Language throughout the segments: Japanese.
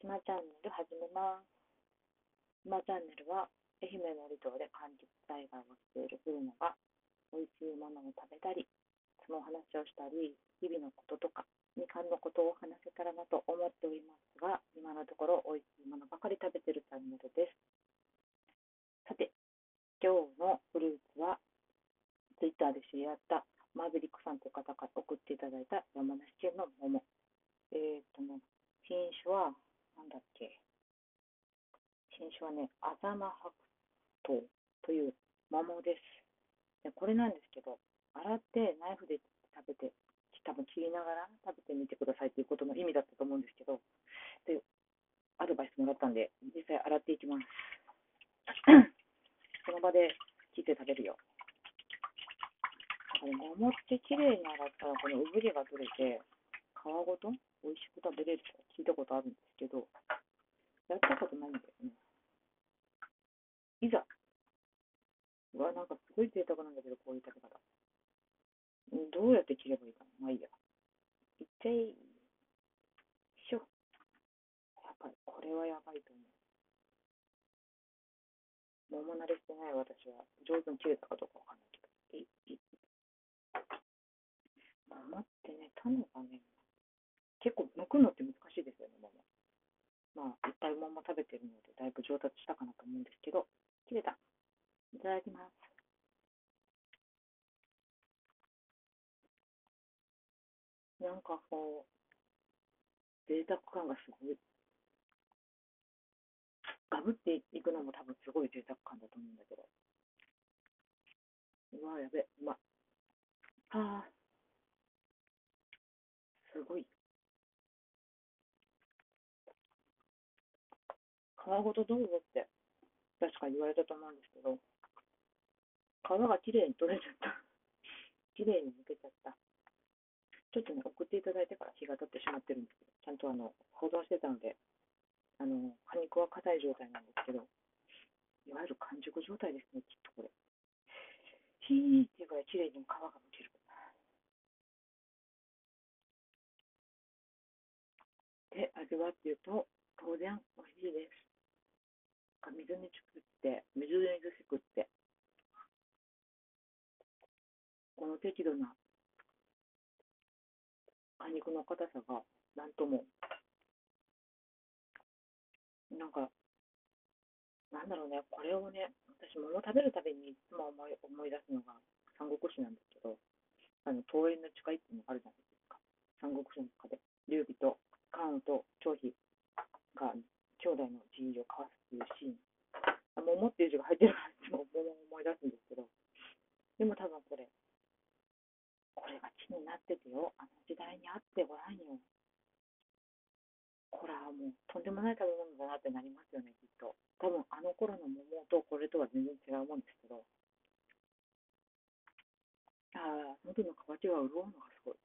島チャンネル始めます。島チャンネルは愛媛の離島で柑橘栽培をしているブルノが美味しいものを食べたり、そのお話をしたり、日々のこととか、みかんのことを話せたらなと思っておりますが、今のところ美味しいものばかり食べてるチャンネルです。さて、今日のフルーツは、ツイッターで知り合ったマーベリックさんという方から送っていただいた山梨県の桃。えっ、とね、品種は、なんだっけ、品種はね、あざま白桃という桃です。でこれなんですけど、洗ってナイフで食べて、多分切りながら食べてみてくださいということの意味だったと思うんですけど、でアドバイスもらったんで、実際洗っていきます。その場で切って食べるよ。あれ桃って綺麗に洗ったら、この産毛が取れて、皮ごと美味しく食べれると聞いたことあるんですけど、やったことないんだよね。いざ、うわ、なんかすごい贅沢なんだけど、こういう食べ方。どうやって切ればいいかなまあいいや。いっちゃい。しょ。やばい。これはやばいと思う。桃慣れしてない私は、上手に切れたかどうかわかんな。いい桃ってね、種がね、のって難しいですよね、桃。まあ、いっぱい桃食べてるので、だいぶ上達したかなと思うんですけど、切れた。いただきます。なんかこう、贅沢感がすごい。ガブっていくのも多分すごい贅沢感だと思うんだけど。うわ、やべ、うまっ。ああ、すごい。皮ごとどうぞって確か言われたと思うんですけど、皮がきれいに取れちゃった。きれいに抜けちゃった。ちょっとね、送っていただいてから日が経ってしまってるんですけど、ちゃんとあの保存してたので、あの果肉は硬い状態なんですけど、いわゆる完熟状態ですね、きっとこれ。ひーっていうぐらいきれいに皮がむける。で、味はっていうと、当然美味しいです。水に作って、水で水しくって、この適度な果肉の硬さが、なんとも、なんか、なんだろうね、これをね、私、桃食べるたびにいつも思い思い出すのが三国志なんですけど、あの桃園の誓いっていうのがあるじゃないですか。三国志の中で、劉備と関羽と張飛が兄弟の陣を交わすっていうシーン。あ桃っていう字が入ってるからいつも桃を思い出すんですけど、でも多分これ、これが地になっててよ、あの時代にあってごらんよ。これはもうとんでもない食べ物だなってなりますよね、きっと。多分あの頃の桃とこれとは全然違うもんですけど、ああ、喉の渇きが潤うのがすごい。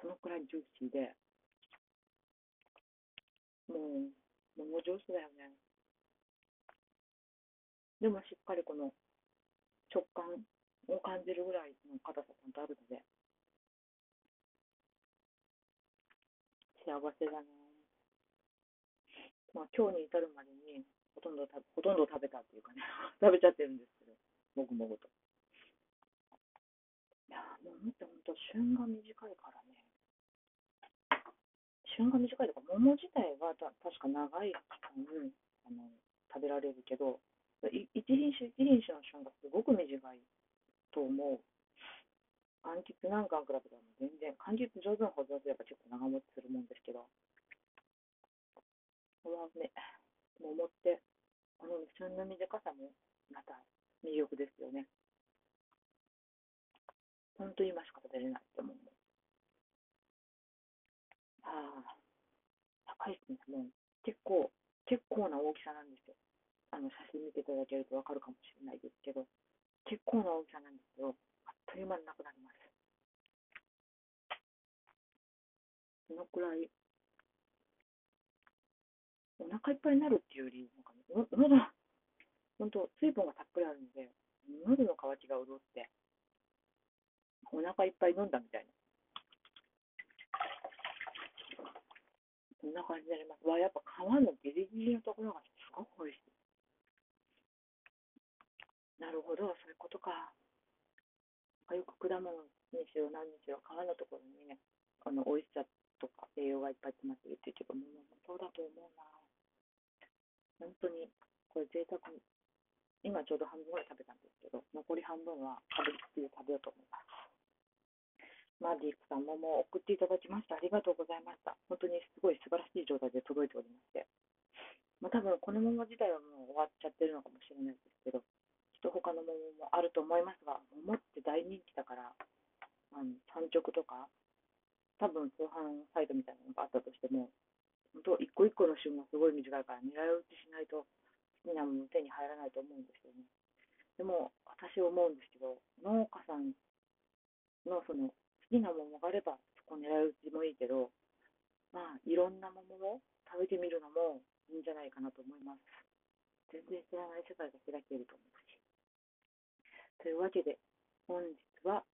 そのくらいジューシーで、もう、桃上手だよね。でもしっかりこの食感を感じるぐらいの硬さちゃんとあるので、幸せだね。まあ今日に至るまでにほとんどたほとんど食べたっていうかね、食べちゃってるんですけど、もぐもぐと。いやー、桃って本当旬が短いからね。旬が短いとか、桃自体はた確か長い期間あの食べられるけど、い一品種一品種の旬がすごく短いと思う。柑橘なんかに比べたら全然、柑橘上手な保存すれば結構長持ちするもんですけど、うわね、桃って、この旬の短さもまた魅力ですよね。本当に今しか食べれないって思う。ああ、高いですね。もう結構、結構な大きさなんですよ。あの写真見ていただけるとわかるかもしれないですけど、結構な大きさなんですけど、あっという間になくなります。そのくらい、お腹いっぱいになるっていうより、なんかね、喉、本当、水分がたっぷりあるので、喉の渇きが潤って、お腹いっぱい飲んだみたいな。こんな感じになります。わ、やっぱ皮のギリギリのところがすごく美味しい。なるほど、そういうことか。よく果物にしろ何にしろ皮のところにね、あの美味しさとか栄養がいっぱい詰まってるっていうけど、もうそうだと思うな。本当にこれ贅沢に今ちょうど半分ぐらい食べたんですけど、残り半分は食べで食べようと思います。マーディークさんももう送っていただきました。ありがとうございました。本当にすごい素晴らしい状態で届いておりまして。まあ、多分この桃自体はもう終わっちゃってるのかもしれないですけど、きっと他の桃もあると思いますが、桃って大人気だから、あの産直とか、多分通販サイトみたいなのがあったとしても、本当一個一個の旬がすごい短いから狙い撃ちしないと好きなもの手に入らないと思うんですよね。でも私思うんですけど、農家さんのその好きなものがあればそこ狙い撃ちもいいけど、まあいろんなものを食べてみるのもいいんじゃないかなと思います。全然知らない世界が開けると思うし。というわけで、本日は